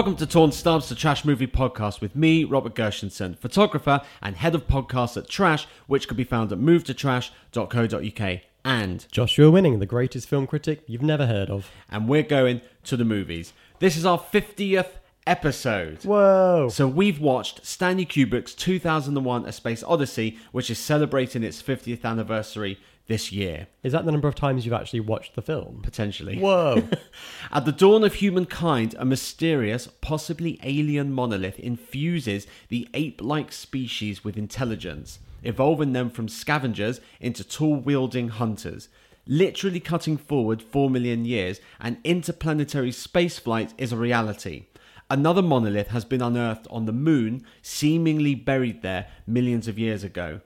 Welcome to Torn Stubs, the Trash Movie Podcast with me, Robert Gershenson, photographer and head of podcasts at Trash, which can be found at movetotrash.co.uk. And Joshua Winning, the greatest film critic you've never heard of. and we're going to the movies. This is our 50th episode. Whoa! So we've watched Stanley Kubrick's 2001 A Space Odyssey, which is celebrating its 50th anniversary this year, Is that the number of times you've actually watched the film? potentially. Whoa! At the dawn of humankind, a mysterious, possibly alien monolith infuses the ape like species with intelligence, evolving them from scavengers into tool wielding hunters. Literally cutting forward 4 million years, and interplanetary spaceflight is a reality. Another monolith has been unearthed on the moon, seemingly buried there millions of years ago.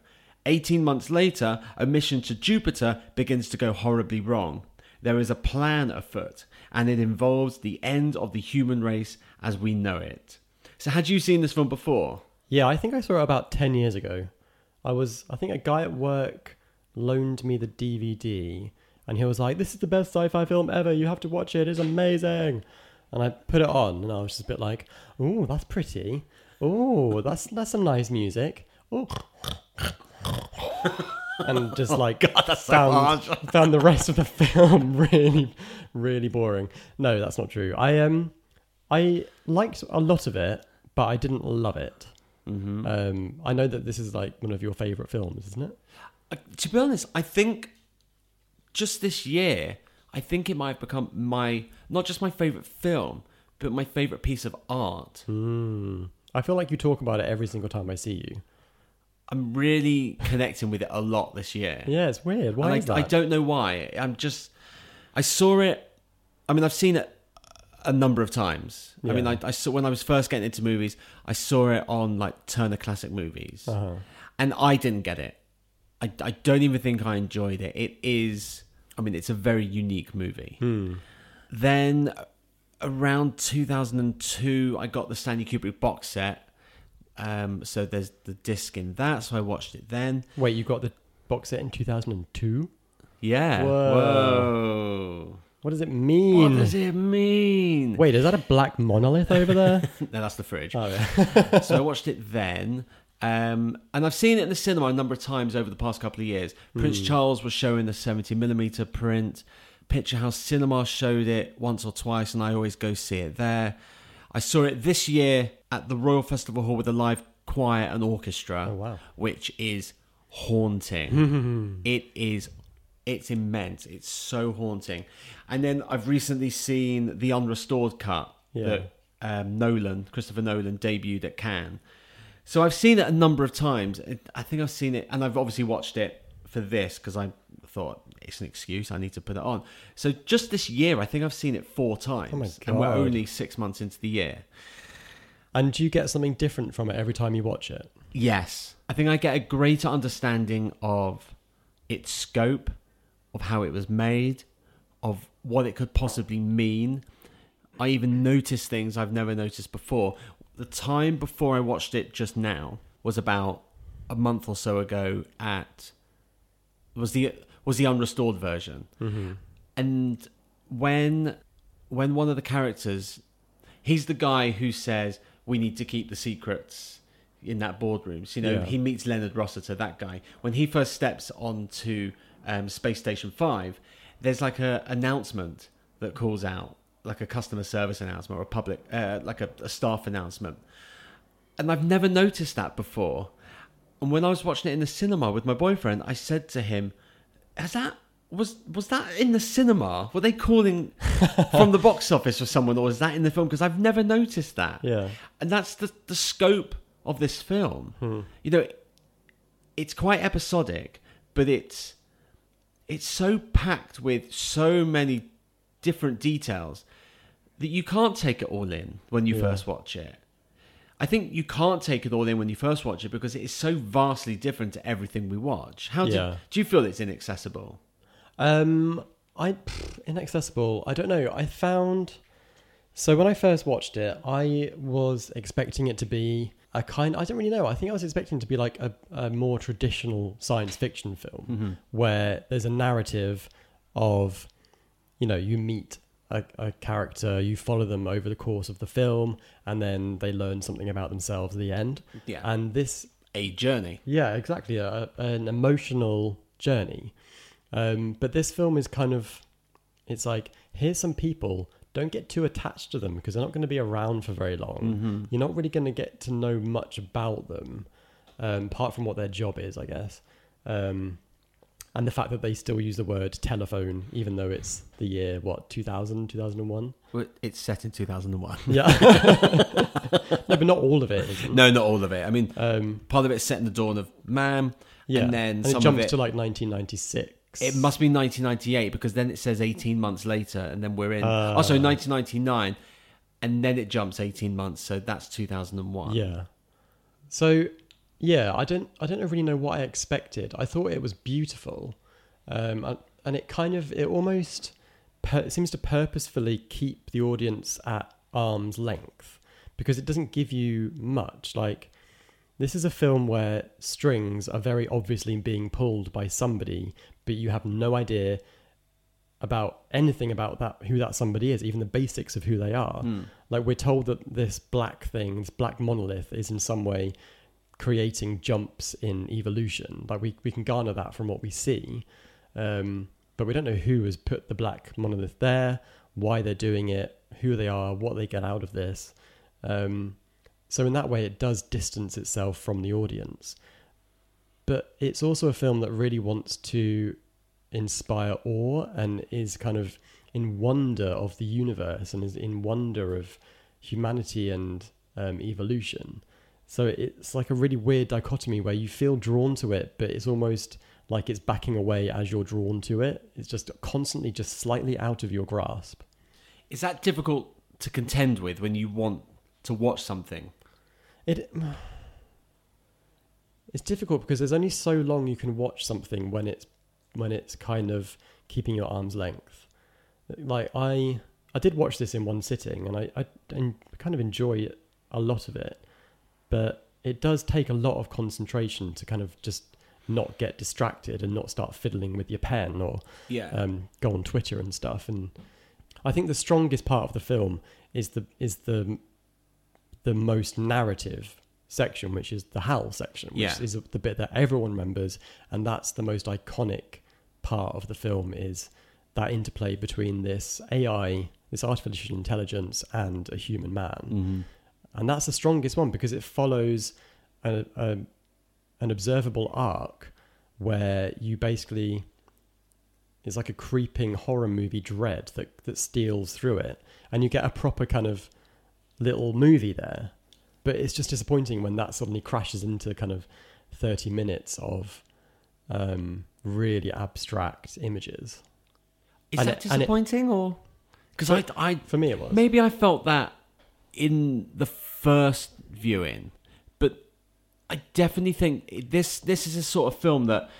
18 months later, a mission to Jupiter begins to go horribly wrong. There is a plan afoot, and it involves the end of the human race as we know it. So, had you seen this film before? yeah, I think I saw it about 10 years ago. I was, I think a guy at work loaned me the DVD and he was like, This is the best sci fi film ever. You have to watch it. It's amazing. And I put it on and I was just a bit like, "Oh, that's pretty. Oh, that's, that's some nice music. Ooh. and just like that's so found, harsh. found the rest of the film really really boring no that's not true i um i liked a lot of it but i didn't love it Mm-hmm. um i know that this is like one of your favorite films isn't it Uh, to be honest, I think just this year, I think it might have become my not just my favorite film, but my favorite piece of art. Hmm. i feel like you talk about it every single time i see you I'm really connecting with it a lot this year. yeah it's weird why and is I, that I don't know why. I'm just. I saw it. I mean, I've seen it a number of times. I mean, I, I saw when I was first getting into movies. I saw it on like Turner Classic Movies, uh-huh. and I didn't get it. I, I don't even think I enjoyed it. It is. I mean, it's a very unique movie. Hmm. Then around 2002, I got the Stanley Kubrick box set. Um, so there's the disc in that, so I watched it then. wait you got the box set in 2002 Yeah. Whoa. Whoa. what does it mean? What does it mean? wait is that a black monolith over there No, that's the fridge. oh yeah so I watched it then. Um, and I've seen it in the cinema a number of times over the past couple of years. Prince Charles was showing the 70mm print. Picture House Cinema showed it once or twice, and I always go see it there. I saw it this year at the Royal Festival Hall with a live choir and orchestra, Oh, wow. which is haunting. it is, it's immense. It's so haunting. And then I've recently seen the unrestored cut Yeah. that um, Nolan, Christopher Nolan, debuted at Cannes. So I've seen it a number of times. I think I've seen it, and I've obviously watched it for this because I thought it's an excuse. I need to put it on. So just this year, I think I've seen it four oh times, Oh and we're only six months into the year. and do you get something different from it every time you watch it Yes, I think I get a greater understanding of its scope, of how it was made, of what it could possibly mean. I even notice things I've never noticed before. The time before I watched it just now was about a month or so ago at was the was the unrestored version. And when when one of the characters he's the guy who says we need to keep the secrets in that boardroom. So, you know, Yeah. he meets Leonard Rossiter, that guy. When he first steps onto um, Space Station Five, there's like a announcement that calls out, like a customer service announcement or a public, uh, like a, a staff announcement. And I've never noticed that before. And when I was watching it in the cinema with my boyfriend, I said to him, "Has that was was that in the cinema? Were they calling from the box office for someone, or was that in the film? Because I've never noticed that. Yeah. and that's the the scope of this film. You know, it's quite episodic, but it's it's so packed with so many different details that you can't take it all in when you Yeah. first watch it. I think you can't take it all in when you first watch it because it is so vastly different to everything we watch. How do, Yeah. do you feel it's inaccessible? Um, I pff, inaccessible. I don't know. I found so when I first watched it, I was expecting it to be a kind. I don't really know. I think I was expecting it to be like a, a more traditional science fiction film Mm-hmm. where there's a narrative of, you know, you meet a, a character, you follow them over the course of the film, and then they learn something about themselves at the end. Yeah. And this a journey. yeah, exactly. A, an emotional journey. Um, but this film is kind of, it's like, here's some people. Don't get too attached to them because they're not going to be around for very long. Mm-hmm. You're not really going to get to know much about them, um, apart from what their job is, I guess. Um, and the fact that they still use the word telephone, even though it's the year, what, 2000, 2001? Well, It's set in 2001. Yeah. no, but not all of it. Isn't. no, not all of it. I mean, Um, part of it's set in the dawn of man, yeah. and then and it jumps it. to like 1996. it must be 1998 because then it says 18 months later, and then we're in. Ah. also 1999, and then it jumps 18 months, so that's 2001. Yeah. So yeah, I don't I don't really know what I expected. I thought it was beautiful, um, and- it kind of it almost per, seems to purposefully keep the audience at arm's length because it doesn't give you much. Like this is a film where strings are very obviously being pulled by somebody, but you have no idea about anything about that who that somebody is, even the basics of who they are. Hmm. Like we're told that this black thing, this black monolith, is in some way creating jumps in evolution. Like we we can garner that from what we see, um, but we don't know who has put the black monolith there, why they're doing it, who they are, what they get out of this. Um, so in that way, it does distance itself from the audience. But it's also a film that really wants to inspire awe and is kind of in wonder of the universe and is in wonder of humanity and um, evolution. So it's like a really weird dichotomy where you feel drawn to it, but it's almost like it's backing away as you're drawn to it. It's just constantly just slightly out of your grasp. Is that difficult to contend with when you want to watch something? It it's difficult because there's only so long you can watch something when it's when it's kind of keeping your arm's length. Like I I did watch this in one sitting and I I en- kind of enjoy a lot of it, but it does take a lot of concentration to kind of just not get distracted and not start fiddling with your pen or Yeah. um, go on Twitter and stuff. And I think the strongest part of the film is the is the the most narrative section, which is the Hal section, which Yeah. is the bit that everyone remembers, and that's the most iconic part of the film is that interplay between this AI, this artificial intelligence, and a human man mm-hmm. And that's the strongest one because it follows a, a, an observable arc where you basically it's like a creeping horror movie dread that that steals through it. And you get a proper kind of little movie there. But it's just disappointing when that suddenly crashes into kind of 30 minutes of um, really abstract images. Is and that it- and it- disappointing or? Because I, I for me it was. Maybe I felt that in the first viewing, but I definitely think this this is a sort of film that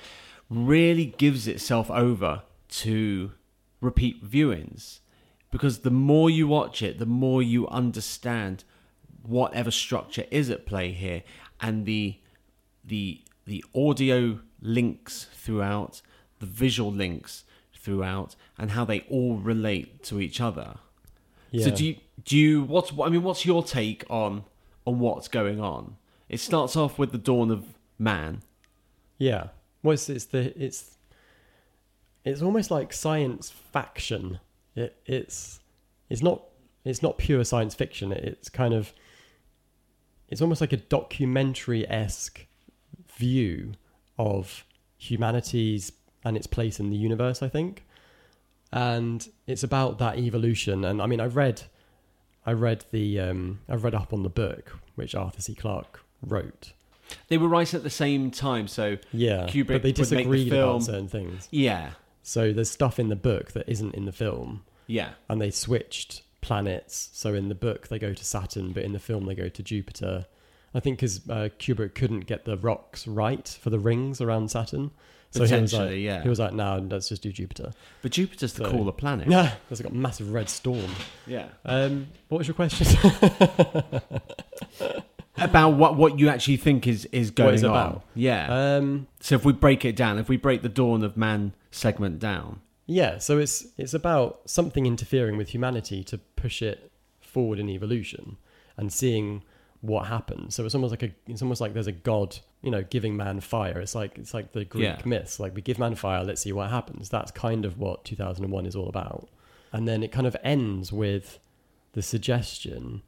really gives itself over to repeat viewings because the more you watch it, the more you understand whatever structure is at play here and the the the audio links throughout, the visual links throughout, and how they all relate to each other. Yeah. So do you do you what's I mean what's your take on on what's going on? It starts off with the dawn of man. Yeah. Well, it's, it's the it's it's almost like science faction. It, it's it's not it's not pure science fiction. It, it's kind of it's almost like a documentary esque view of humanity's and its place in the universe. I think, and it's about that evolution. And I mean, I read I read the um, I read up on the book which Arthur C. Clarke wrote. They were right at the same time, so Yeah, Kubrick but they the disagreed film- about certain things. yeah. So there's stuff in the book that isn't in the film, Yeah. and they switched planets. So in the book they go to Saturn, but in the film they go to Jupiter. I think because uh, Kubrick couldn't get the rocks right for the rings around Saturn, so he was like, yeah. he was like, "No, let's just do Jupiter." But Jupiter's the So- cooler planet. Yeah, there's got a massive red storm. Yeah. Um, what was your question? About what what you actually think is is going it's on. about. Yeah. um, so if we break it down, if we break the dawn of man segment down, Yeah, so it's it's about something interfering with humanity to push it forward in evolution and seeing what happens. So it's almost like a it's almost like there's a god, you know, giving man fire. It's like it's like the Greek Yeah. myths. Like we give man fire, let's see what happens. That's kind of what 2001 is all about. And then it kind of ends with the suggestion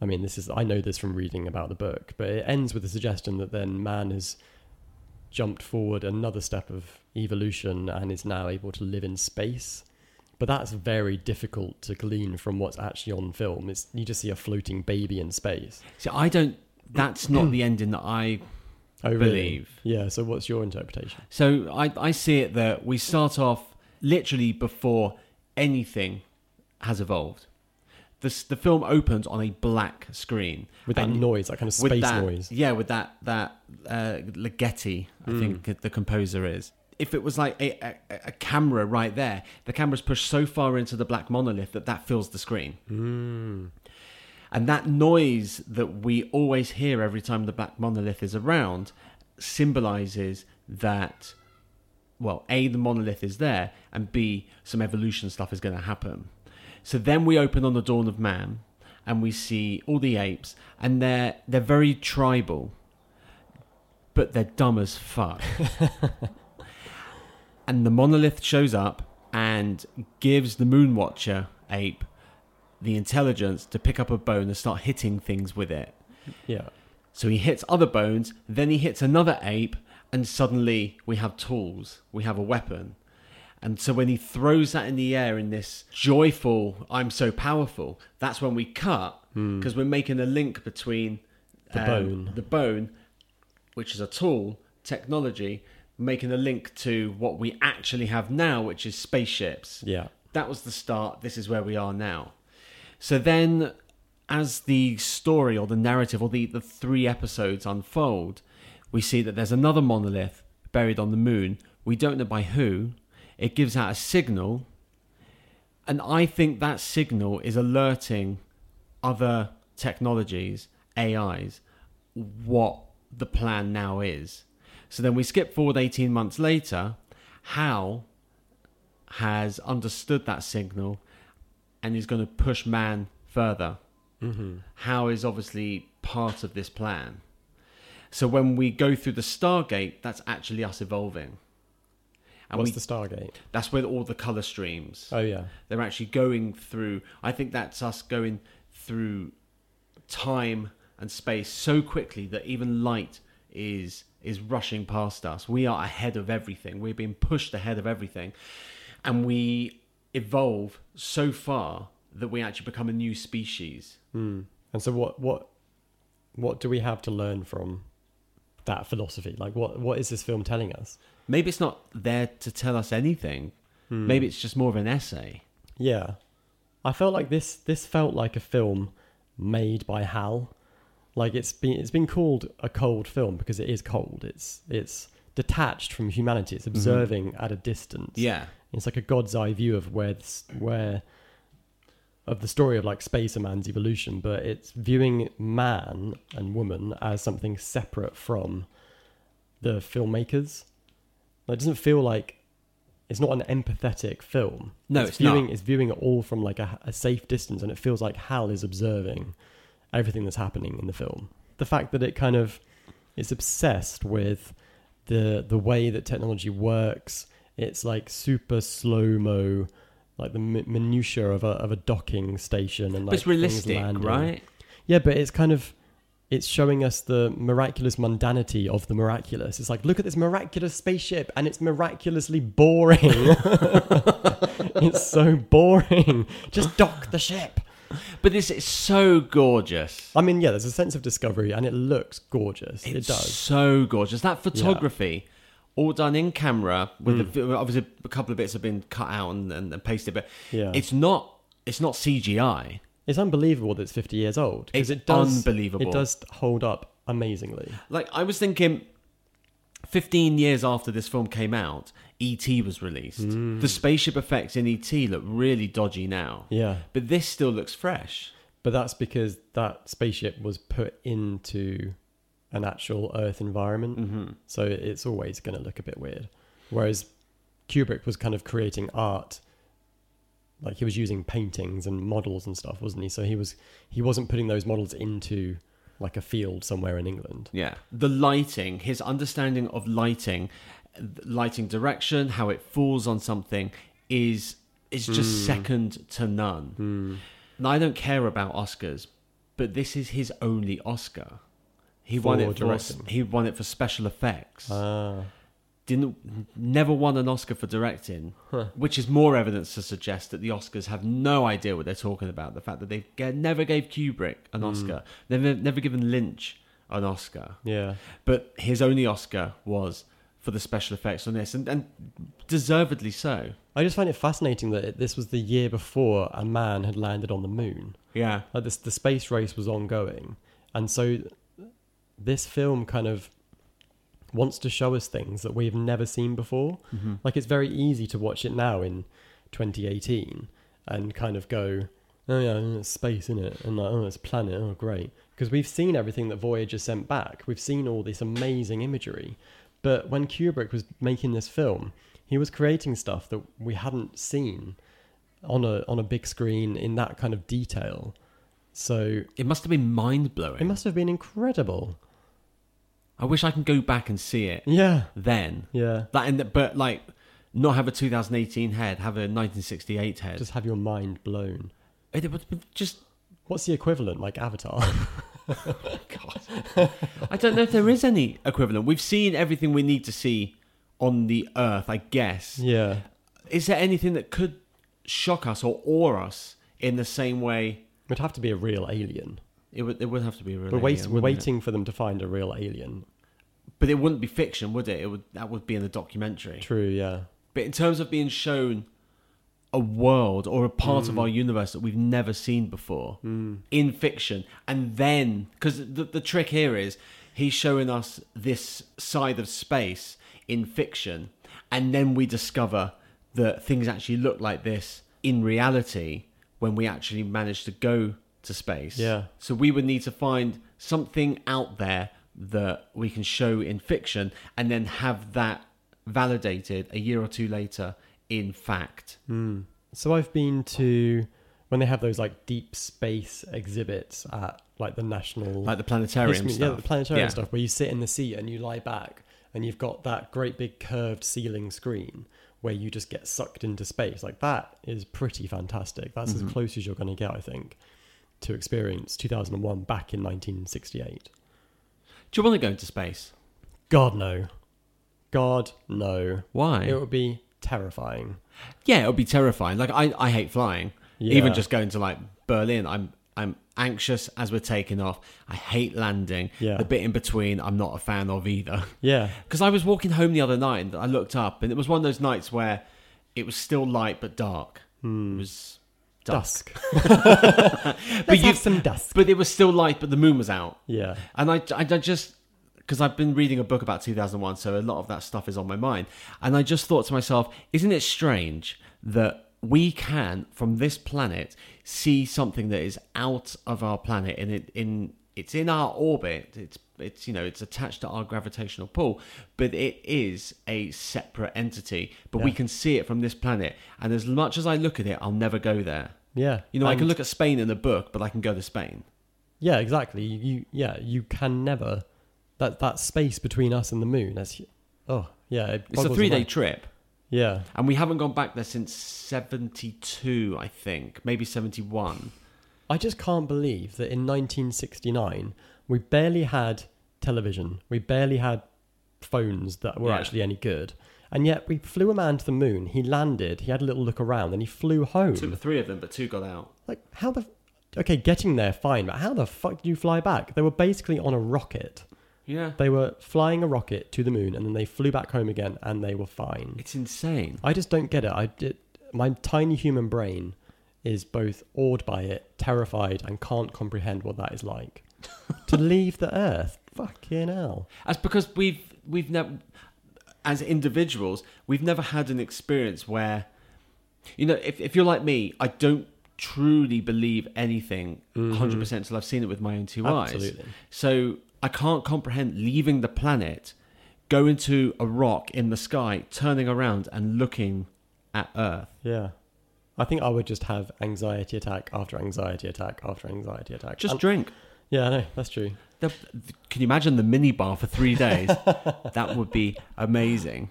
I mean, this is I know this from reading about the book, but it ends with the suggestion that then man has jumped forward another step of evolution and is now able to live in space. But that's very difficult to glean from what's actually on film. It's you just see a floating baby in space. See, I don't. That's not the ending that I Oh, really? believe. Yeah. So what's your interpretation? So I, I see it that we start off literally before anything has evolved. The, the film opens on a black screen With that noise, that kind of space that, noise. Yeah, with that that uh, Ligeti, I Hmm. think the composer is. If it was like a, a, a camera right there, the camera's pushed so far into the black monolith that that fills the screen. Mm. And that noise that we always hear every time the black monolith is around symbolizes that, well, A, the monolith is there, and B, some evolution stuff is going to happen. So then we open on the dawn of man and we see all the apes, and they're, they're very tribal, but they're dumb as fuck. and the monolith shows up and gives the Moonwatcher ape the intelligence to pick up a bone and start hitting things with it. Yeah. So he hits other bones, then he hits another ape, and suddenly we have tools, we have a weapon. And so when he throws that in the air in this joyful, I'm so powerful, that's when we cut because we're making a link between Hmm. The bone. the bone, which is a tool, technology, making a link to what we actually have now, which is spaceships Yeah. that was the start. This is where we are now. So then, as the story or the narrative or the, the three episodes unfold, we see that there's another monolith buried on the moon. We don't know by who. It gives out a signal. And I think that signal is alerting other technologies, AIs, what the plan now is. So then we skip forward 18 months later. Hal has understood that signal and is going to push man further. Mm-hmm. Hal is obviously part of this plan. So when we go through the Stargate, that's actually us evolving. And What's we, the Stargate? that's where all the color streams. Oh yeah. They're actually going through. I think that's us going through time and space so quickly that even light is is rushing past us. We are ahead of everything. We're being pushed ahead of everything, and we evolve so far that we actually become a new species. Mm. And so what what what do we have to learn from that philosophy? Like what what is this film telling us? Maybe it's not there to tell us anything. Hmm. Maybe it's just more of an essay. Yeah. I felt like this this felt like a film made by Hal. Like it's been it's been called a cold film because it is cold. It's it's detached from humanity. It's mm-hmm. observing at a distance. Yeah. It's like a god's eye view of where this, where of the story of like space and man's evolution, but it's viewing man and woman as something separate from the filmmakers. It doesn't feel like it's not an empathetic film. No, it's, it's viewing not. it's viewing it all from like a, a safe distance, and it feels like Hal is observing everything that's happening in the film. The fact that it kind of is obsessed with the the way that technology works. It's like super slow mo, like the mi- minutia of a of a docking station and But like it's things realistic, landing. right? Yeah, but it's kind of it's showing us the miraculous mundanity of the miraculous. It's like look at this miraculous spaceship and it's miraculously boring. it's so boring. Just dock the ship. But this is so gorgeous. I mean, yeah, there's a sense of discovery and it looks gorgeous. it does. so gorgeous. That photography, all done in camera, with Mm. the, obviously a couple of bits have been cut out and, and, and pasted, but Yeah. it's not it's not CGI. It's unbelievable that it's 50 years old because It's it does unbelievable. It does hold up amazingly. Like I was thinking, fifteen years after this film came out, ET was released. Mm. The spaceship effects in ET look really dodgy now, Yeah. but this still looks fresh. But that's because that spaceship was put into an actual Earth environment. hmm So it's always going to look a bit weird. Whereas Kubrick was kind of creating art. Like he was using paintings and models and stuff, wasn't he? So he was he wasn't putting those models into like a field somewhere in England. Yeah. The lighting, his understanding of lighting, lighting direction, how it falls on something is is just hmm. second to none. Hmm. And I don't care about Oscars, but this is his only Oscar. He won For it for directing. he won it for special effects. Ah, Didn't never won an Oscar for directing, Huh. which is more evidence to suggest that the Oscars have no idea what they're talking about. The fact that they never gave Kubrick an hmm. Oscar, never never given Lynch an Oscar. yeah. But his only Oscar was for the special effects on this, and, and deservedly so. I just find it fascinating that it, this was the year before a man had landed on the moon. Yeah, Like this, the space race was ongoing, and so this film kind of wants to show us things that we've never seen before. Mm-hmm. Like it's very easy to watch it now in 2018 and kind of go, oh yeah, it's space in it, and like oh it's a planet, oh great, because we've seen everything that Voyager sent back. We've seen all this amazing imagery, but when Kubrick was making this film, he was creating stuff that we hadn't seen on a on a big screen in that kind of detail. So it must have been mind blowing. it must have been incredible. I wish I can go back and see it Yeah, then. yeah. That and but like not have a 2018 head, have a 1968 head. Just have your mind blown. it, it would just What's the equivalent, like Avatar? God. I don't know if there is any equivalent. We've seen everything we need to see on the Earth, I guess. yeah, Is there anything that could shock us or awe us in the same way? it would have to be a real alien. It would. It would have to be a real. We're, wait, alien, we're wouldn't it? waiting for them to find a real alien. but it wouldn't be fiction, would it? It would. That would be in the documentary. True, yeah. But in terms of being shown a world or a part of mm. our universe that we've never seen before mm. in fiction, and then because the the trick here is he's showing us this side of space in fiction, and then we discover that things actually look like this in reality when we actually manage to go to space. Yeah. So we would need to find something out there that we can show in fiction and then have that validated a year or two later in fact. So I've been to when they have those like deep space exhibits at like the national Like the planetarium History- stuff. Yeah, the planetarium Yeah. stuff where you sit in the seat and you lie back and you've got that great big curved ceiling screen where you just get sucked into space. Like that is pretty fantastic. That's Mm-hmm. as close as you're going to get, I think, to experience 2001 back in 1968. Do you want to go into space? God no. God no. Why? It would be terrifying. yeah, it would be terrifying. Like I, I hate flying. Yeah. Even just going to like Berlin, I'm I'm anxious as we're taking off. I hate landing. Yeah. The bit in between, I'm not a fan of either. Yeah. Because I was walking home the other night and I looked up and it was one of those nights where it was still light but dark. Hmm. It was dusk. Dusk. But Let's you, have some dusk. but it was still light, but the moon was out. Yeah. And I, I just, because I've been reading a book about 2001, so a lot of that stuff is on my mind. And I just thought to myself, isn't it strange that we can, from this planet, see something that is out of our planet and it, in it's in our orbit. It's it's you know it's attached to our gravitational pull, but it is a separate entity. But we can see it from this planet, and as much as I look at it, I'll never go there. Yeah. You know, I can look at Spain in a book, but I can go to Spain. Yeah, exactly. You yeah, you can never that that space between us and the moon. That's oh yeah. It It's a three day trip. Yeah, And we haven't gone back there since 72, I think. Maybe 71. I just can't believe that in 1969 we barely had television. We barely had phones that were Yeah. actually any good, and yet we flew a man to the moon. He landed. He had a little look around, and he flew home. The three of them, but two got out. Like how the okay, getting there fine, but how the fuck did you fly back? They were basically on a rocket. Yeah. They were flying a rocket to the moon, and then they flew back home again, and they were fine. It's insane. I just don't get it. I did, my tiny human brain is both awed by it, terrified, and can't comprehend what that is like. to leave the Earth, fucking hell. That's because we've we've never, as individuals, we've never had an experience where, you know, if if you're like me, I don't truly believe anything mm-hmm. 100 percent until I've seen it with my own two eyes. Absolutely. So I can't comprehend leaving the planet going to a rock in the sky, turning around and looking at Earth. Yeah. I think I would just have anxiety attack after anxiety attack after anxiety attack. Just And- drink. yeah, I know that's true. The, can you imagine the mini bar for three days? that would be amazing.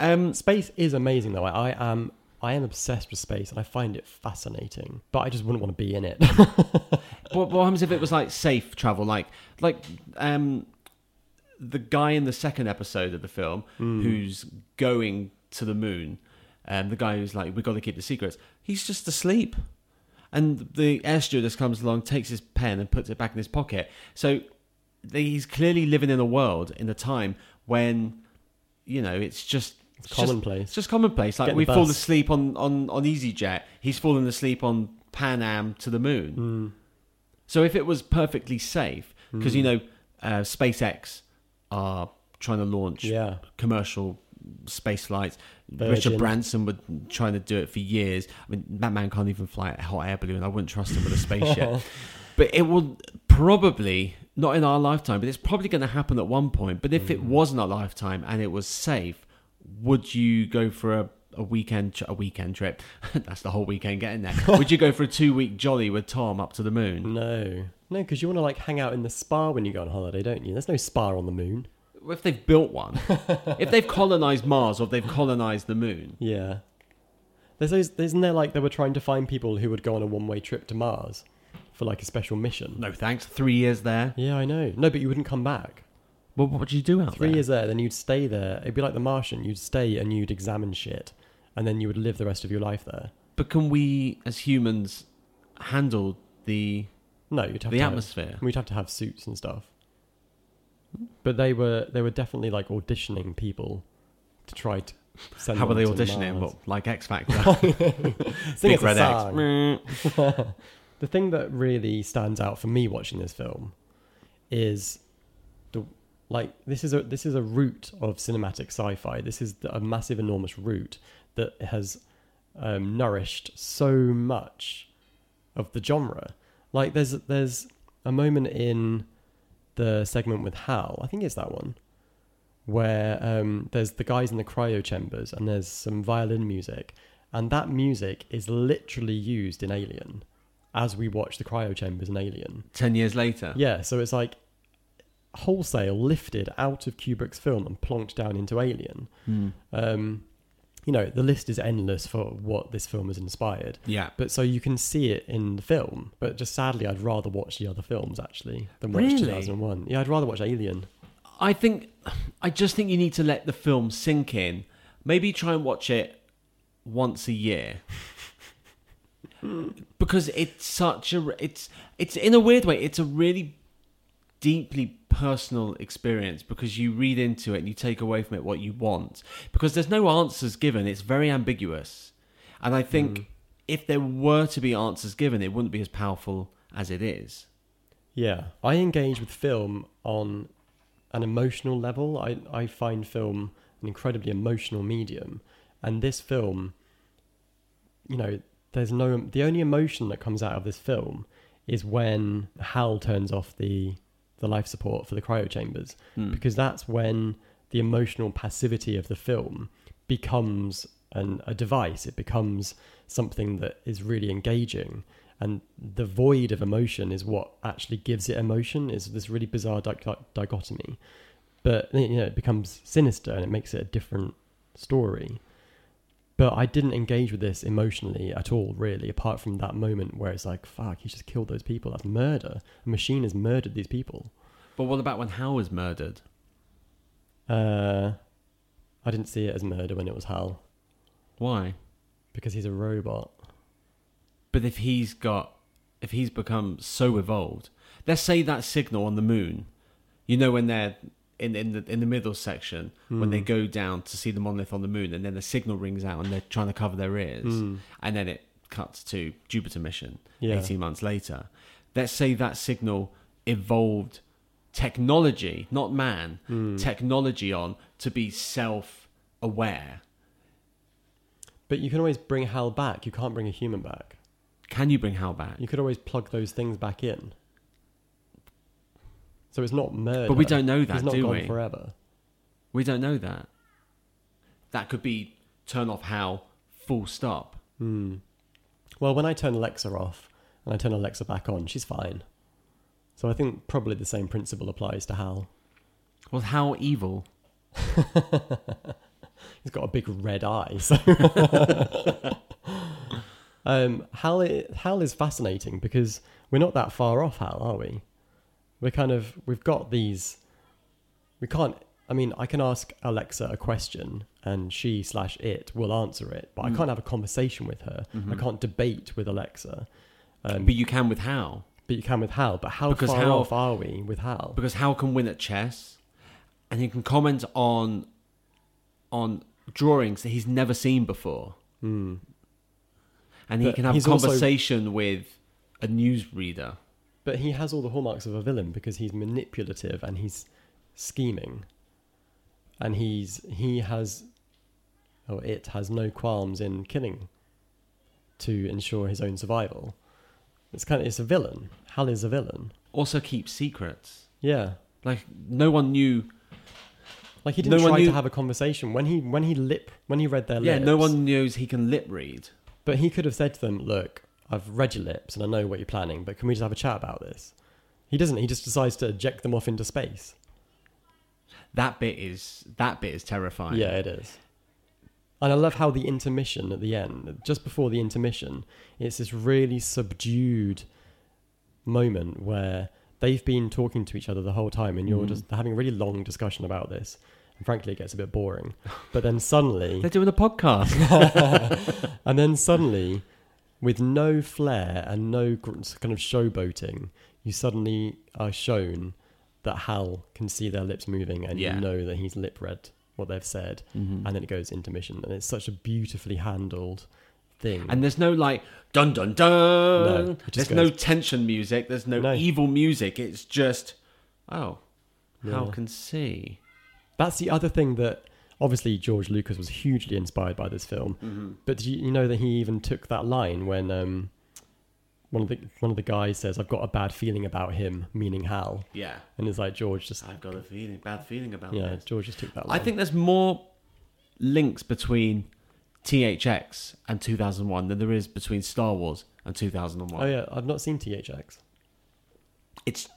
Um, Space is amazing though. I, I am I am obsessed with space and I find it fascinating, but I just wouldn't want to be in it. what, what happens if it was like safe travel, like like um, the guy in the second episode of the film who's going to the moon, um, the guy who's like, "We got to keep the secrets." He's just asleep, and the air stewardess comes along, takes his pen, and puts it back in his pocket. So he's clearly living in a world in a time when you know it's just It's just- commonplace. It's just commonplace. Like Get we fall asleep on on on EasyJet. He's fallen asleep on Pan Am to the moon. Mm. So if it was perfectly safe, because Hmm. you know uh, SpaceX are trying to launch Yeah. commercial space flights. Virgin. Richard Branson was trying to do it for years. I mean, that man can't even fly a hot air balloon. I wouldn't trust him with a spaceship. but it will probably not in our lifetime, but it's probably going to happen at one point. But if it Hmm. wasn't a lifetime and it was safe, would you go for a a weekend a weekend trip? That's the whole weekend getting there. would you go for a two week jolly with Tom up to the moon? No. No, because you want to like hang out in the spa when you go on holiday, don't you? There's no spa on the moon. If they've built one, if they've colonized Mars or if they've colonized the moon, Yeah. There's those, isn't there like they were trying to find people who would go on a one way trip to Mars for like a special mission? no thanks. Three years there. Yeah, I know. No, but you wouldn't come back. Well, what would you do out Three there? years there, then you'd stay there. It'd be like the Martian. You'd stay and you'd examine shit, and then you would live the rest of your life there. But can we, as humans, handle the No, you'd have the to atmosphere? Have, we'd have to have suits and stuff. But they were they were definitely like auditioning people to try to send. How were they to auditioning? What, like X Factor? Sing Big us Red X. song. The thing that really stands out for me watching this film is the like this is a this is a root of cinematic sci-fi. This is a massive, enormous root that has um, nourished so much of the genre. Like there's there's a moment in the segment with Hal, I think it's that one, where um, there's the guys in the cryo chambers and there's some violin music, and that music is literally used in Alien as we watch the cryo chambers in Alien. Ten years later. Yeah, so it's like wholesale lifted out of Kubrick's film and plonked down into Alien. Hmm. Um, you know, the list is endless for what this film has inspired. Yeah. But so you can see it in the film. But just sadly, I'd rather watch the other films actually than watch Really? 2001. Yeah, I'd rather watch Alien. I think, I just think you need to let the film sink in. Maybe try and watch it once a year. because it's such a it's it's in a weird way it's a really deeply personal experience because you read into it and you take away from it what you want. Because there's no answers given. It's very ambiguous. And i think hmm. if there were to be answers given it wouldn't be as powerful as it is. Yeah, I engage with film on an emotional level. I, I find film an incredibly emotional medium, and this film, you know, there's no the only emotion that comes out of this film is when Hal turns off the the life support for the cryo chambers Hmm. because that's when the emotional passivity of the film becomes an, a device. It becomes something that is really engaging, and the void of emotion is what actually gives it emotion. Is this really bizarre di- dichotomy, but you know it becomes sinister and it makes it a different story. But I didn't engage with this emotionally at all, really, apart from that moment where it's like, "Fuck, he just killed those people. That's murder. A machine has murdered these people." but what about when hal was murdered Uh, I didn't see it as murder when it was Hal why because he's a robot. But if he's got, if he's become so evolved, let's say that signal on the moon, you know, when they're in in the in the middle section when they Hmm. go down to see the monolith on the moon, and then the signal rings out, and they're trying to cover their ears, Mm. and then it cuts to Jupiter mission Yeah. eighteen months later. Let's say that signal evolved technology, not man, Mm. technology on to be self-aware. But you can always bring Hal back. You can't bring a human back. Can you bring Hal back? You could always plug those things back in. So it's not murder. But we don't know that, He's not do gone we? forever. We don't know that. That could be turn off Hal, full stop. Hmm. Well, when I turn Alexa off and I turn Alexa back on, she's fine. So I think probably the same principle applies to Hal. Well, how evil? He's got a big red eye. So. um, Hal, i- Hal is fascinating because we're not that far off Hal, are we? We're kind of we've got these. We can't. I mean, I can ask Alexa a question and she slash it will answer it, but I Mm. can't have a conversation with her. I Mhm. can't debate with Alexa. Um, But you can with Hal. but you can with Hal. But how Because far Hal- off are we with Hal? Because Hal can win at chess, and he can comment on on drawings that he's never seen before, Hmm. and he can have a he's also- conversation with a newsreader. But he has all the hallmarks of a villain because he's manipulative and he's scheming. And he's he has or it has no qualms in killing to ensure his own survival. It's kind of it's a villain. Hal is a villain. Also, keeps secrets. Yeah. Like no one knew. Like he didn't No try to have a conversation when he when he lip when he read their Yeah, lips. no one knows he can lip read. But he could have said to them, "Look, I've read your lips and I know what you're planning, but can we just have a chat about this?" He doesn't. He just decides to eject them off into space. That bit is that bit is terrifying. Yeah, it is. And I love how the intermission at the end, just before the intermission, it's this really subdued moment where they've been talking to each other the whole time and you're Mhm. just having a really long discussion about this. And frankly, it gets a bit boring. But then suddenly, they're doing a podcast. and then suddenly, with no flair and no kind of showboating, you suddenly are shown that Hal can see their lips moving and Yeah. you know that he's lip read what they've said Mhm. and then it goes intermission and it's such a beautifully handled thing And there's no like dun dun dun. No, there's just no tension music. There's no, No. evil music. It's just oh, Hal can see. that's the other thing that obviously george lucas was hugely inspired by this film Mm-hmm. but did you, you know that he even took that line when um, one of the one of the guys says i've got a bad feeling about him meaning hal Yeah, and it's like george just I've got a feeling, bad feeling about yeah this. george just took that I think there's more links between THX and 2001 than there is between Star Wars and 2001. oh yeah i've not seen thx It's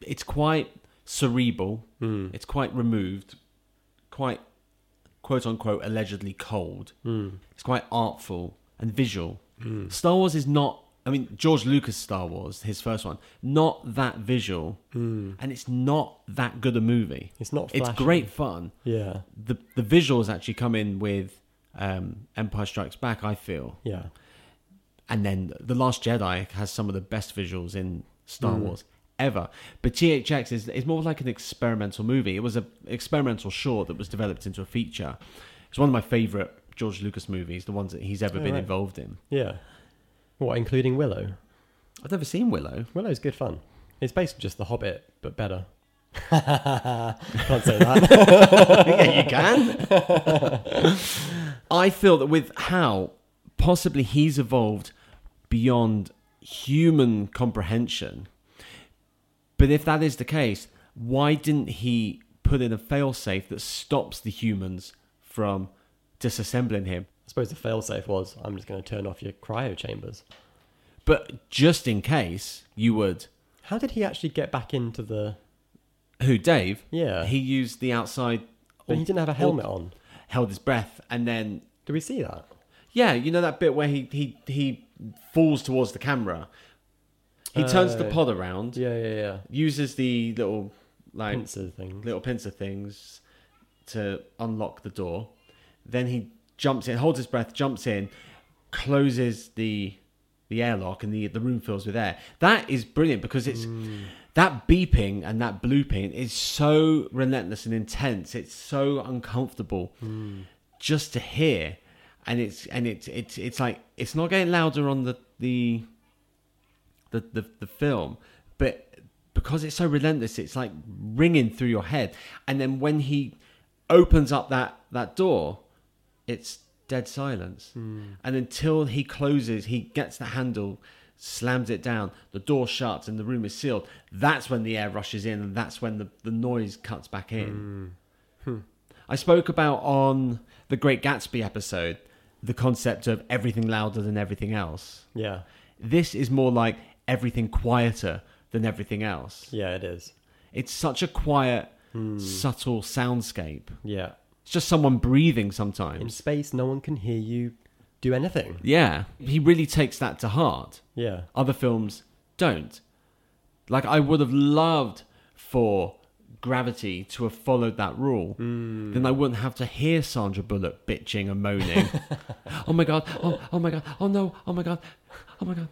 it's quite cerebral. mm. It's quite removed, quite quote unquote allegedly cold. Mm. It's quite artful and visual. Mm. Star Wars is not. I mean, George Lucas' Star Wars, his first one, not that visual, Mm. and it's not that good a movie. it's not It's great fun. yeah the The visuals actually come in with um, Empire Strikes Back. I feel, yeah and then the Last Jedi has some of the best visuals in Star Mm. Wars ever. But THX is is more like an experimental movie. It was an experimental short that was developed into a feature. It's one of my favorite George Lucas movies, the ones that he's ever Oh, been right. involved in. yeah what including willow I've never seen Willow. Willow's good fun. It's basically just The Hobbit, but better. Can't say that. yeah, you can. I feel that with Hal possibly he's evolved beyond human comprehension. But if that is the case, why didn't he put in a failsafe that stops the humans from disassembling him? I suppose the failsafe was I'm just going to turn off your cryo chambers. But just in case you would. How did he actually get back into the. Who, Dave? Yeah. He used the outside, but he didn't have a helmet on. held his breath, and then Do we see that? Yeah, you know that bit where he he he falls towards the camera. He turns the Uh, pod around, Yeah, yeah, yeah. uses the little like Pincer thing. little pincer things to unlock the door. Then he jumps in, holds his breath, jumps in, closes the the airlock, and the the room fills with air. That is brilliant because it's Mm. that beeping and that blooping is so relentless and intense. It's so uncomfortable Mm. just to hear, and it's and it's it's it's like it's not getting louder on the the the the, the film, but because it's so relentless, it's like ringing through your head. And then when he opens up that that door, it's dead silence. Mm. And until he closes, he gets the handle, slams it down, the door shuts, and the room is sealed. That's when the air rushes in, and that's when the, the noise cuts back in. Mm. Hmm. I spoke about on the Great Gatsby episode the concept of everything louder than everything else. Yeah. This is more like everything quieter than everything else. Yeah, it is. It's such a quiet, Hmm. subtle soundscape. Yeah. It's just someone breathing sometimes. In space, no one can hear you do anything. Yeah, he really takes that to heart. Yeah. Other films don't. Like, I would have loved for Gravity to have followed that rule. Hmm. Then I wouldn't have to hear Sandra Bullock bitching and moaning. oh my god! Oh, oh my god! Oh no! Oh my god! Oh my god!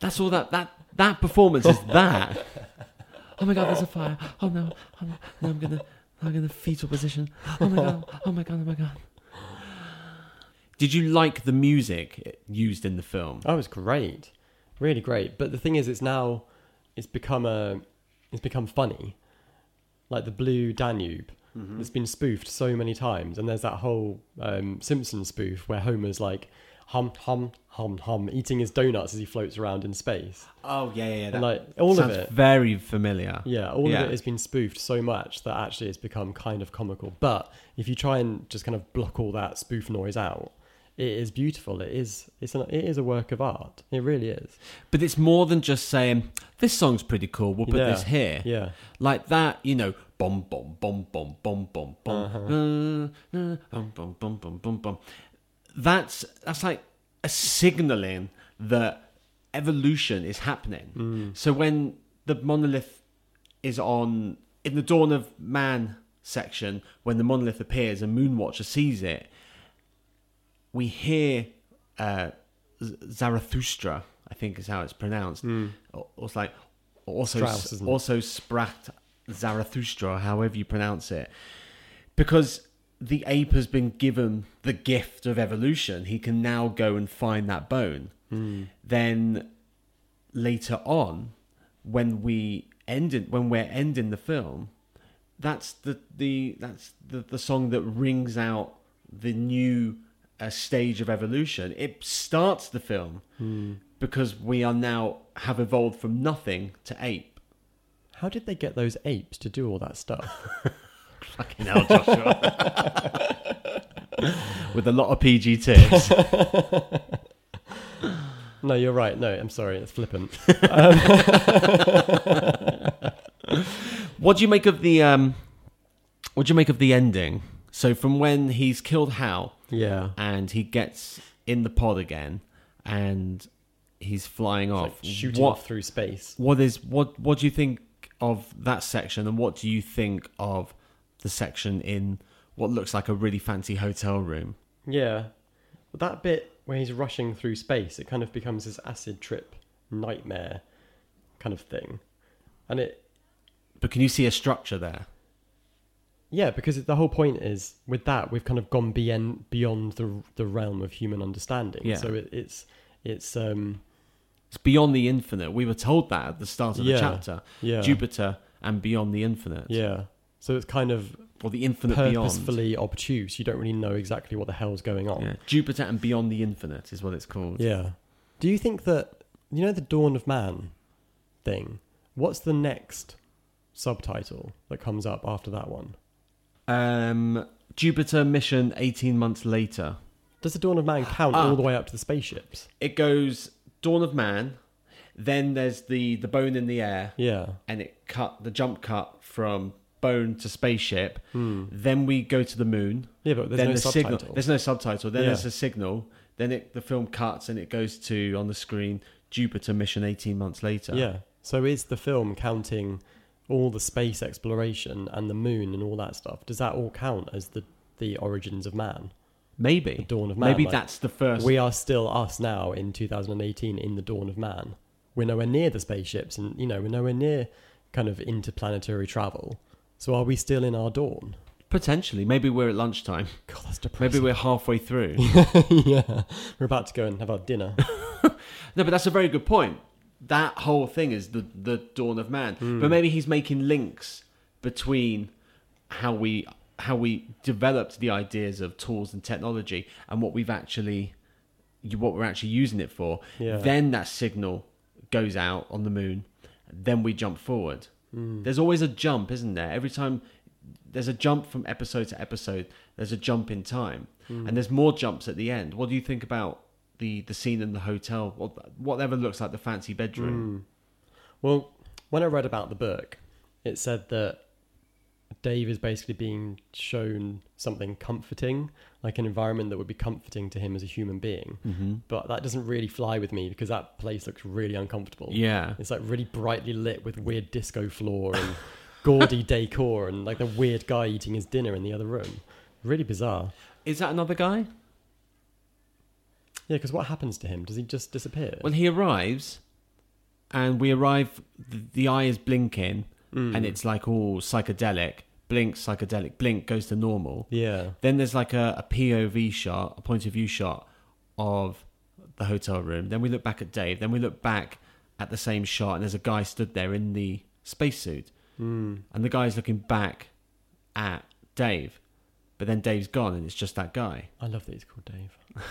That's all that that that performance is that. Oh my god! There's a fire! Oh no! Oh no! no I'm gonna I'm gonna fetal position. Oh my god! Oh my god! Oh my god! Did you like the music used in the film? Oh, it was great, really great. But the thing is, it's now it's become a it's become funny, like the Blue Danube. It's been spoofed so many times, and there's that whole um, Simpsons spoof where Homer's like hum hum hum hum eating his donuts as he floats around in space. Oh yeah, yeah. And like all of sounds it, very familiar. yeah, all Yeah. of it has been spoofed so much that actually it's become kind of comical. But if you try and just kind of block all that spoof noise out, it is beautiful. It is it's an, it is a work of art. It really is. But it's more than just saying this song's pretty cool. We'll put Yeah. this here. Yeah. Like that, you know, bum bum bum bum bum bum bum, Uh-huh. uh, uh, bum bum bum bum bum bum. That's that's like a signaling that evolution is happening. Mm. So when the monolith is on in the Dawn of Man section, when the monolith appears and Moonwatcher sees it, we hear uh, Zarathustra, I think is how it's pronounced. Or, or it's like also Strauss, also Spracht Zarathustra, however you pronounce it, because the ape has been given the gift of evolution. He can now go and find that bone. Then later on, when we ended, when we're ending the film, that's the the that's the, the song that rings out the new uh, stage of evolution. It starts the film because we are now have evolved from nothing to ape. How did they get those apes to do all that stuff? Fucking hell, Joshua. With a lot of PG tips. no, you're right. No, I'm sorry. It's flippant. what do you make of the um? What do you make of the ending? So from when he's killed Hal Yeah. and he gets in the pod again, and he's flying It's off. like shooting what off through space. what is what what do you think of that section and what do you think of the section in what looks like a really fancy hotel room Yeah. But that bit where he's rushing through space, it kind of becomes this acid trip nightmare kind of thing. And it, but can you see a structure there yeah, because the whole point is with that we've kind of gone beyond beyond the the realm of human understanding. Yeah. So it, it's it's um it's beyond the infinite we were told that at the start of Yeah. the chapter yeah jupiter and beyond the infinite yeah. So it's kind of or the infinite beyond purposefully obtuse. You don't really know exactly what the hell's going on. yeah. jupiter and beyond the infinite is what it's called Yeah. Do you think that you know the Dawn of Man thing? What's the next subtitle that comes up after that one? um jupiter mission 18 months later Does the Dawn of Man count Ah. all the way up to the spaceships? it goes dawn of man then there's the the bone in the air Yeah. and it cut the jump cut from bone to spaceship. Hmm. Then we go to the moon. Yeah, but there's then no the subtitle. signal. There's no subtitle. Then Yeah. there's a signal. Then it, the film cuts and it goes to on the screen Jupiter mission 18 months later. Yeah. So is the film counting all the space exploration and the moon and all that stuff? Does that all count as the the origins of man? The maybe. dawn of man. Maybe like, that's the first. we are still us now in 2018 in the dawn of man. We're nowhere near the spaceships, and you know we're nowhere near kind of interplanetary travel. So are we still in our dawn? potentially. Maybe we're at lunchtime. God, that's depressing. Maybe we're halfway through. yeah, we're about to go and have our dinner. No, but that's a very good point. That whole thing is the the dawn of man. Hmm. But maybe he's making links between how we how we developed the ideas of tools and technology and what we've actually what we're actually using it for. Yeah. Then that signal goes out on the moon. Then we jump forward. Hmm. There's always a jump, isn't there? Every time there's a jump from episode to episode. There's a jump in time, Hmm. and there's more jumps at the end. What do you think about the the scene in the hotel? What- Whatever looks like the fancy bedroom. Well, when I read about the book, it said that Dave is basically being shown something comforting, like an environment that would be comforting to him as a human being. Mm-hmm. But that doesn't really fly with me because that place looks really uncomfortable. Yeah, It's like really brightly lit with weird disco floor and gaudy decor and like the weird guy eating his dinner in the other room. Really bizarre. is that another guy? Yeah, because what happens to him? Does he just disappear? When he arrives, and we arrive, the, the eye is blinking, Mm. and it's like all psychedelic. Blink, psychedelic. Blink goes to normal. yeah. Then there's like a, a POV shot, a point of view shot of the hotel room. Then we look back at Dave. Then we look back at the same shot, and there's a guy stood there in the spacesuit, Mm. and the guy's looking back at Dave. But then Dave's gone, and it's just that guy. I love that he's called Dave.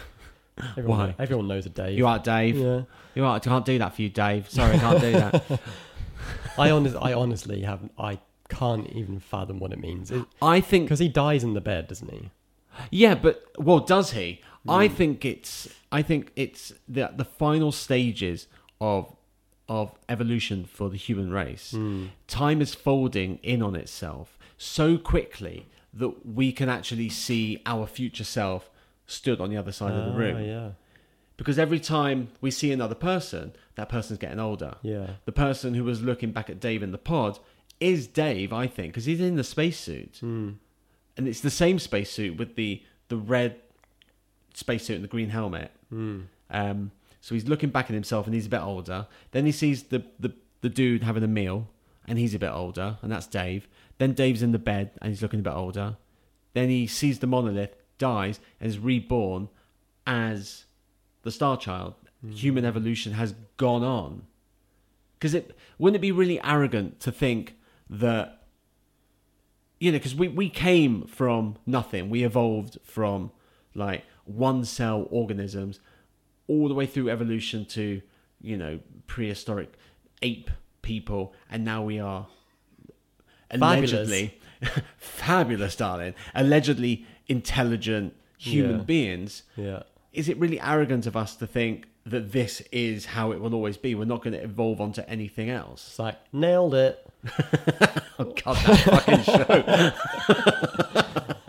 Everyone, Why? everyone knows a Dave. You are Dave. Yeah. You are. I can't do that for you, Dave. Sorry, I can't do that. I, honest, I honestly have. I can't even fathom what it means. I think Because he dies in the bed, doesn't he? Yeah, but well, does he? Hmm. I think it's I think it's the the final stages of of evolution for the human race. Hmm. Time is folding in on itself so quickly that we can actually see our future self stood on the other side of the Ah, room. Yeah. Because every time we see another person, that person's getting older. Yeah. The person who was looking back at Dave in the pod is Dave, I think, because he's in the spacesuit Mm. and it's the same spacesuit with the the red spacesuit and the green helmet. Mm. Um, so he's looking back at himself, and he's a bit older. Then he sees the the the dude having a meal, and he's a bit older, and that's Dave. Then Dave's in the bed, and he's looking a bit older. Then he sees the monolith, dies, and is reborn as the Star Child. Human evolution has gone on. Because it wouldn't it be really arrogant to think that you know because we, we came from nothing we evolved from like one cell organisms all the way through evolution to you know prehistoric ape people and now we are Fabulous. allegedly fabulous darling allegedly intelligent human Yeah. beings Yeah. Is it really arrogant of us to think that this is how it will always be we're not going to evolve onto anything else It's like, nailed it. oh god that fucking show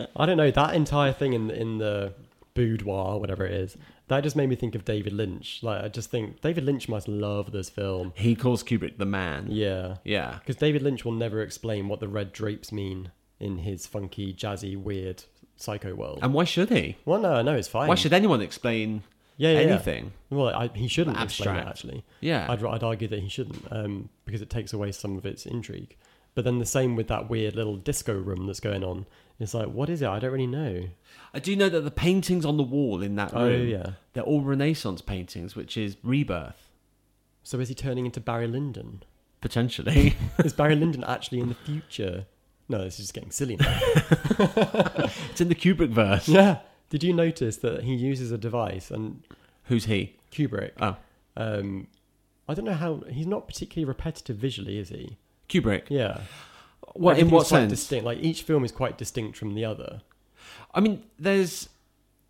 I don't know. That entire thing in, in the boudoir, whatever it is, that just made me think of David Lynch. Like, I just think David Lynch must love this film. he calls kubrick the man Yeah. yeah Because David Lynch will never explain what the red drapes mean in his funky, jazzy, weird psycho world. and why should he well, no, no, it's fine. why should anyone explain yeah, yeah, yeah. anything Well, I, he shouldn't explain it, Abstract. actually. yeah I'd, I'd argue that he shouldn't um, because it takes away some of its intrigue. But then the same with that weird little disco room that's going on. It's like, what is it? I don't really know. I do know that the paintings on the wall in that room, Oh, yeah. they're all Renaissance paintings, which is rebirth, So is he turning into Barry Lyndon? potentially. is Barry Lyndon actually in the future? No, this is just getting silly now. it's in the Kubrick verse. yeah. Did you notice that he uses a device and Who's he? Kubrick? Oh, Um, I don't know how he's not particularly repetitive visually, is he? Kubrick. Yeah. What in Everything's what quite sense? Distinct. Like each film is quite distinct from the other. I mean, there's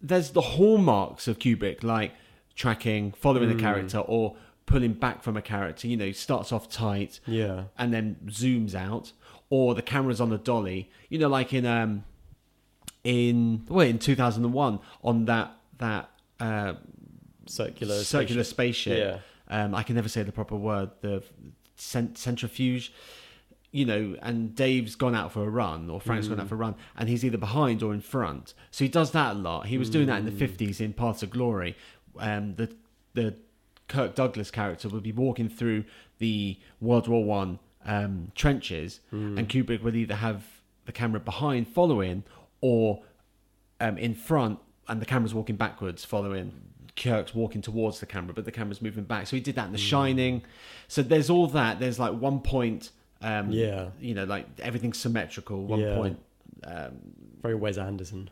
there's the hallmarks of Kubrick, like tracking, following Mm. a character, or pulling back from a character. You know, starts off tight Yeah. and then zooms out, or the camera's on the dolly. You know, like in um in well in two thousand and one on that that uh, Circular. circular spaceship. spaceship. Yeah. Um, I can never say the proper word. The cent- centrifuge. You know, and Dave's gone out for a run, or Frank's gone out for a run, and he's either behind or in front. So he does that a lot. He was doing that in the fifties in Paths of Glory. Um, the the Kirk Douglas character would be walking through the World War One um, trenches, and Kubrick would either have the camera behind following, or um, in front, and the camera's walking backwards, following. Kirk's walking towards the camera, but the camera's moving back. So he did that in The Shining. So there's all that. There's like one point, um, Yeah. you know, like everything's symmetrical. One Yeah. point, um, Very Wes Anderson.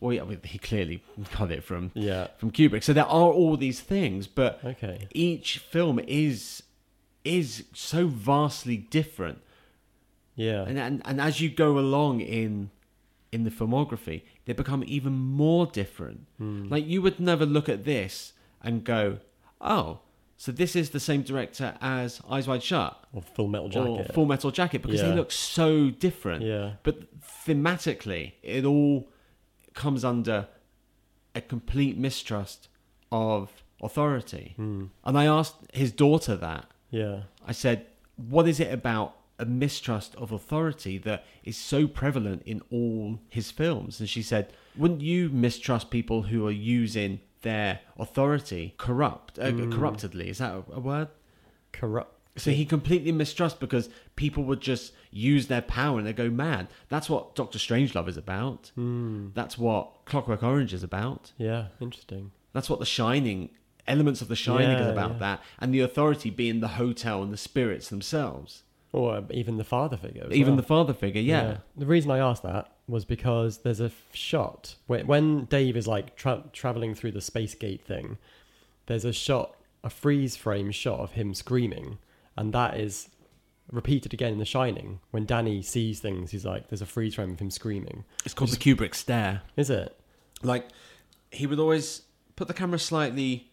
well, yeah, well, he clearly got it from Yeah. from Kubrick. So there are all these things, but Okay. each film is is so vastly different Yeah. and, and and as you go along in in the filmography, they become even more different. Hmm. Like you would never look at this and go, "Oh, so this is the same director as Eyes Wide Shut or Full Metal or Jacket. Full Metal Jacket," because they Yeah. look so different. yeah. But thematically, it all comes under a complete mistrust of authority. Hmm. And I asked his daughter that. Yeah. I said, What is it about a mistrust of authority that is so prevalent in all his films? And she said, Wouldn't you mistrust people who are using their authority corrupt, uh, corruptedly? Is that a, a word? Corrupt. So he completely mistrusts because people would just use their power and they go mad. That's what Doctor Strangelove is about. Hmm. That's what Clockwork Orange is about. Yeah. Interesting. That's what The Shining, elements of The Shining is about yeah. that. And the authority being the hotel and the spirits themselves. Or uh, even the father figure. Even well. the father figure, yeah. The reason I asked that was because there's a shot when, when Dave is like tra- traveling through the space gate thing. There's a shot, a freeze frame shot of him screaming, and that is repeated again in The Shining. When Danny sees things, he's like, "There's a freeze frame of him screaming." It's called the Kubrick stare. Is it? Like, he would always put the camera slightly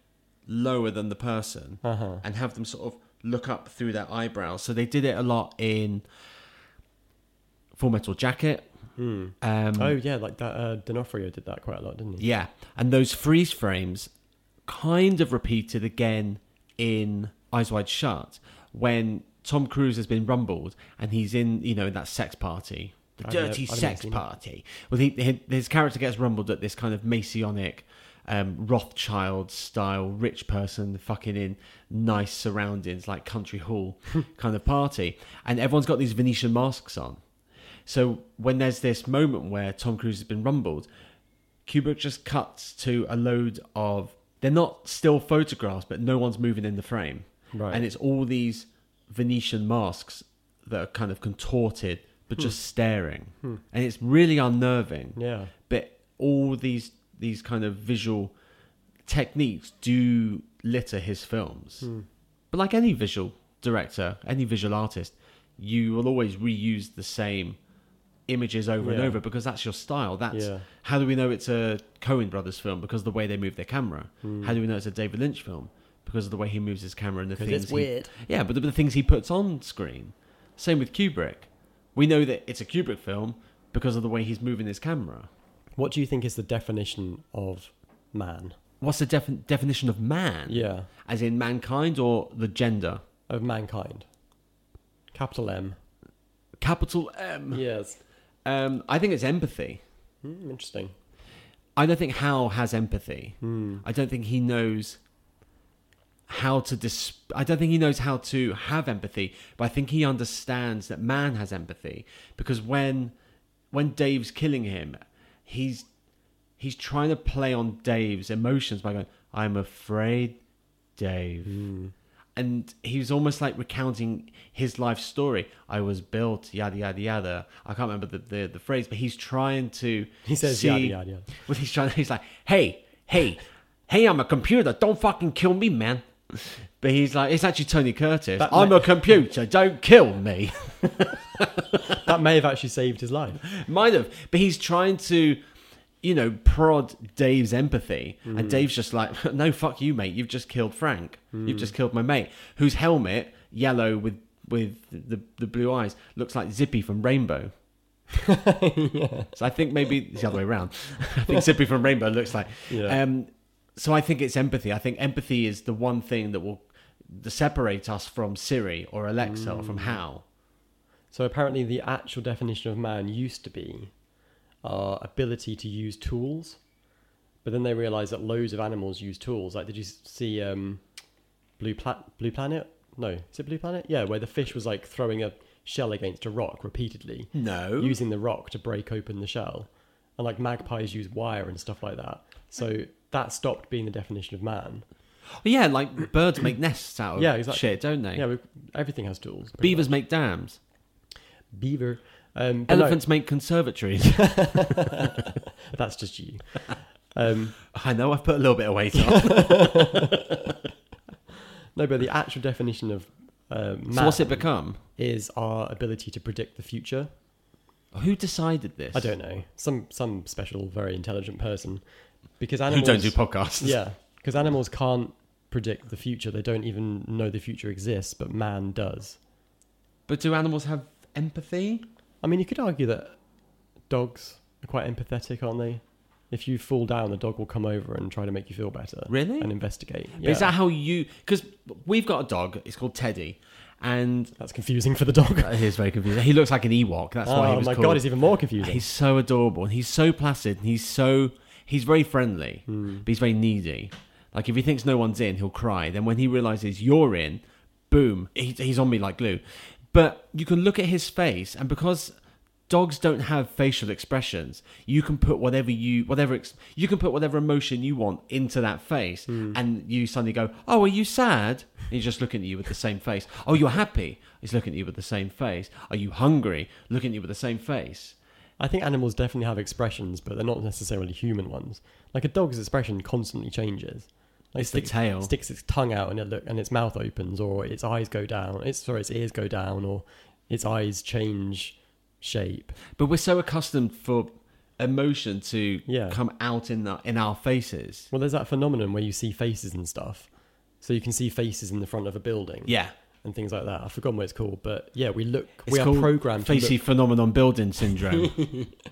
lower than the person Uh huh. and have them sort of look up through their eyebrows. So they did it a lot in Full Metal Jacket. Hmm. Um, Oh yeah, like that. Uh, D'Onofrio did that quite a lot, didn't he? Yeah, and those freeze frames kind of repeated again in Eyes Wide Shut when Tom Cruise has been rumbled and he's in, you know, that sex party, the I've dirty I've sex party. Well, he, he- his character gets rumbled at this kind of Masonic, um, Rothschild style rich person, fucking in nice surroundings like country hall kind of party, and everyone's got these Venetian masks on. So when there's this moment where Tom Cruise has been rumbled, Kubrick just cuts to a load of they're not still photographs, but no one's moving in the frame, Right. and it's all these Venetian masks that are kind of contorted but just staring, and it's really unnerving. Yeah. But all these these kind of visual techniques do litter his films. Hmm. But like any visual director, any visual artist, you will always reuse the same images over and over because that's your style. That's Yeah. how do we know it's a Coen Brothers film because of the way they move their camera. Hmm. How do we know it's a David Lynch film because of the way he moves his camera and the things it's he- yeah, but the, the things he puts on screen. Same with Kubrick. We know that it's a Kubrick film because of the way he's moving his camera. What do you think is the definition of man? What's the defi- definition of man? Yeah. As in mankind or the gender? Of mankind. Capital M. Capital M. Yes. Um, I think it's empathy. Hmm, interesting. I don't think Hal has empathy. Hmm. I don't think he knows how to dis- I don't think he knows how to have empathy, but I think he understands that man has empathy because when when Dave's killing him, he's he's trying to play on Dave's emotions by going, "I'm afraid, Dave." Hmm. And he's almost like recounting his life story. I was built, yada yada yada. I can't remember the, the, the phrase, but he's trying to. He says see, yada yada yada. well, he's trying. He's like, "Hey, hey, hey! I'm a computer. Don't fucking kill me, man." But he's like, it's actually Tony Curtis. That I'm ma- a computer. Don't kill me. That may have actually saved his life. Might have, but he's trying to, you know, prod Dave's empathy, Hmm. and Dave's just like, "No, fuck you, mate. You've just killed Frank. Hmm. You've just killed my mate, whose helmet, yellow with with the the blue eyes, looks like Zippy from Rainbow." yeah. So I think maybe it's the other way around. I think Zippy from Rainbow looks like. Yeah. Um, so I think it's empathy. I think empathy is the one thing that will the separate us from Siri or Alexa or Mm. from Hal. So apparently, the actual definition of man used to be our ability to use tools, but then they realised that loads of animals use tools. Like, did you see um, Blue Pla- Blue Planet? No, is it Blue Planet? Yeah, where the fish was like throwing a shell against a rock repeatedly, No. using the rock to break open the shell, and like magpies use wire and stuff like that. So that stopped being the definition of man. yeah, like birds make nests out of Yeah, exactly. shit, don't they? Yeah, we, everything has tools. Beavers make dams. beaver, um, but no, Elephants make conservatories. that's just you. Um, I know. I've put a little bit of weight on. No, but the actual definition of uh, So what's it become? is our ability to predict the future. Who decided this? I don't know. Some some special, very intelligent person. Because Who animals don't do podcasts? Yeah, because animals can't predict the future. They don't even know the future exists, but man does. But do animals have empathy? I mean, you could argue that dogs are quite empathetic, aren't they? If you fall down, the dog will come over and try to make you feel better Really? and investigate. But Is that how you? Because we've got a dog. It's called Teddy, and That's confusing for the dog. it is very confusing. He looks like an Ewok. That's why he oh my called. god, he's even more confusing. He's so adorable, and he's so placid, and he's so he's very friendly, Hmm. but he's very needy. Like if he thinks no one's in, he'll cry. Then when he realizes you're in, boom, he, he's on me like glue. But you can look at his face, and because dogs don't have facial expressions, you can put whatever you whatever you can put whatever emotion you want into that face, and you suddenly go, "Oh, are you sad?" And he's just looking at you with the same face. Oh, you're happy. He's looking at you with the same face. Are you hungry? Looking at you with the same face. I think animals definitely have expressions, but they're not necessarily human ones. Like a dog's expression constantly changes. Like It's the tail. sticks its tongue out and it look and its mouth opens, or its eyes go down. Its sorry, its ears go down, or its eyes change shape. But we're so accustomed for emotion to Yeah. come out in the, in our faces. Well, there's that phenomenon where you see faces and stuff. So you can see faces in the front of a building Yeah, and things like that. I've forgotten what it's called, but yeah, we look. it's we are programmed to facey look, phenomenon building syndrome.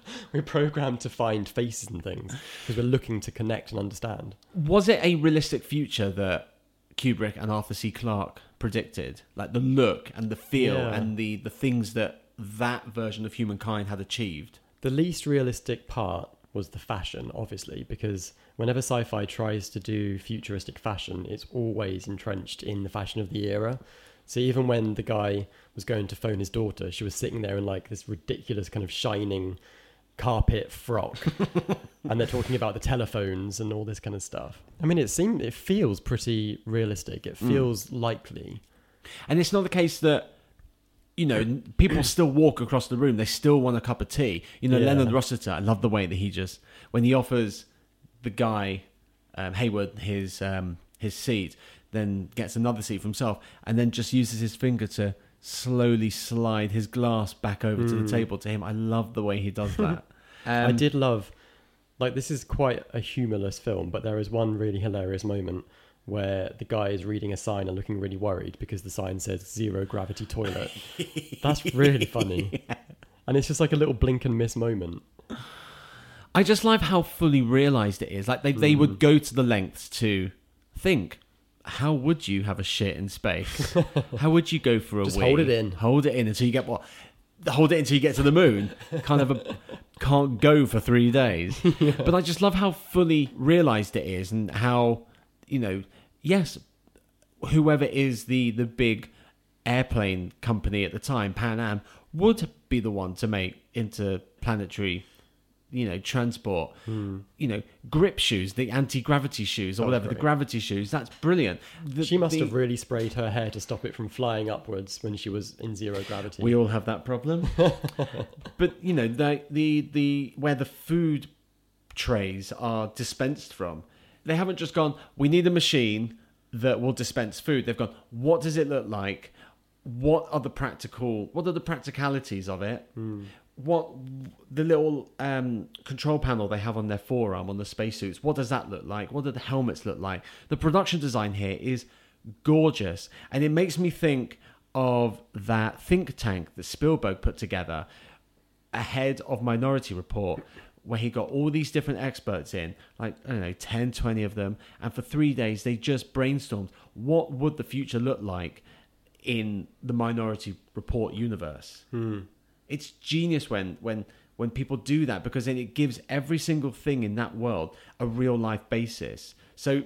we're programmed to find faces and things because we're looking to connect and understand. Was it a realistic future that Kubrick and Arthur C. Clarke predicted? Like the look and the feel Yeah. and the the things that that version of humankind had achieved. The least realistic part was the fashion, obviously, because whenever sci fi tries to do futuristic fashion, it's always entrenched in the fashion of the era. So even when the guy was going to phone his daughter, she was sitting there in like this ridiculous kind of shining carpet frock. and they're talking about the telephones and all this kind of stuff. I mean, it seems it feels pretty realistic. It feels likely. And it's not the case that you know people still walk across the room. They still want a cup of tea. You know, Yeah. Leonard Rossiter. I love the way that he just when he offers the guy um, Heywood his um, his seat, then gets another seat for himself, and then just uses his finger to slowly slide his glass back over to the table to him. I love the way he does that. Um, I did love, like, this is quite a humorless film, but there is one really hilarious moment where the guy is reading a sign and looking really worried because the sign says zero gravity toilet. That's really funny. And it's just like a little blink and miss moment. I just love how fully realized it is. Like they, they Mm. would go to the lengths to think, how would you have a shit in space? how would you go for a Just wee? hold it in. Hold it in until you get what? Hold it until you get to the moon. kind of a can't go for three days. But I just love how fully realized it is and how you know, yes, whoever is the the big airplane company at the time, Pan Am, would be the one to make interplanetary, you know, transport. Hmm. You know, grip shoes, the anti gravity shoes or Oh, whatever, the gravity shoes. That's brilliant. The- she must the- have really sprayed her hair to stop it from flying upwards when she was in zero gravity. We all have that problem. but you know, the the the where the food trays are dispensed from, they haven't just gone. We need a machine that will dispense food. They've gone. What does it look like? What are the practical? What are the practicalities of it? Hmm. What the little um, control panel they have on their forearm on the spacesuits? What does that look like? What do the helmets look like? The production design here is gorgeous, and it makes me think of that think tank that Spielberg put together ahead of Minority Report, where he got all these different experts in, like, I don't know, 10, 20 of them, and for three days they just brainstormed what would the future look like in the Minority Report universe. It's genius when, when, when people do that because then it gives every single thing in that world a real life basis. So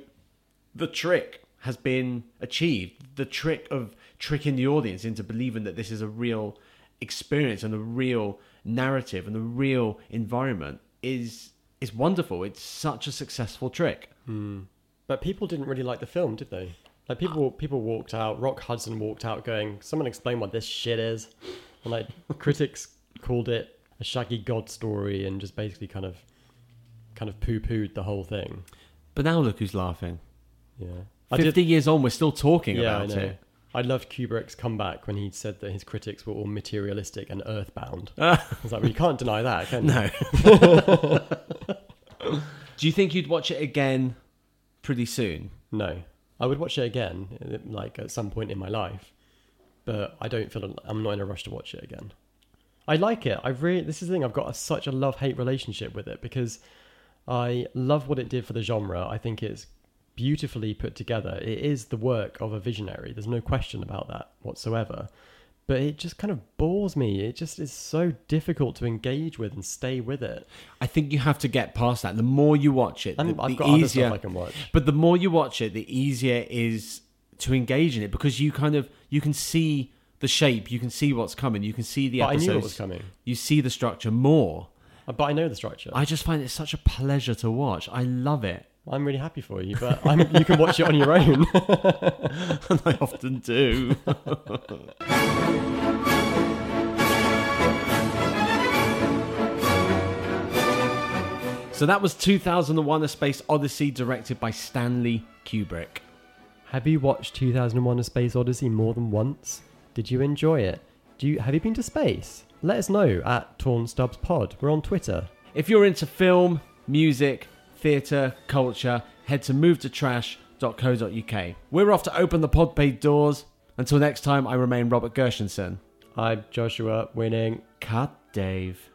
the trick has been achieved. The trick of tricking the audience into believing that this is a real experience and a real narrative and a real environment is is wonderful. It's such a successful trick. Hmm. But people didn't really like the film, did they? Like people, people walked out. Rock Hudson walked out, going, "Someone explain what this shit is." And like critics called it a shaggy god story, and just basically kind of, kind of poo-pooed the whole thing. But now look who's laughing. Yeah, I Fifty did. years on, we're still talking Yeah, I about know. it. I loved Kubrick's comeback when he said that his critics were all materialistic and earthbound. Ah. I was like, well, you can't deny that, can you? No. Do you think you'd watch it again pretty soon? No. I would watch it again, like at some point in my life, but I don't feel I'm not in a rush to watch it again. I like it. I really. This is the thing. I've got a, such a love hate relationship with it because I love what it did for the genre. I think it's beautifully put together. It is the work of a visionary. There's no question about that whatsoever. But it just kind of bores me. It just is so difficult to engage with and stay with it. I think you have to get past that. The more you watch it, the, I've the got other easier. stuff I can watch. But the more you watch it, the easier is to engage in it because you kind of you can see the shape, you can see what's coming, you can see the But I episodes, knew it was coming. you see the structure more. Uh, But I know the structure. I just find it such a pleasure to watch. I love it, I'm really happy for you, but I'm, you can watch it on your own. and I often do. so that was 2001: A Space Odyssey, directed by Stanley Kubrick. Have you watched 2001: A Space Odyssey more than once? Did you enjoy it? Do you have you been to space? Let us know at Torn Stubbs Pod. We're on Twitter. If you're into film, music, theatre, culture, head to movetotrash.co.uk. We're off to open the pod Podpay doors. Until next time, I remain Robert Gershenson. I'm Joshua, winning. Cut Dave.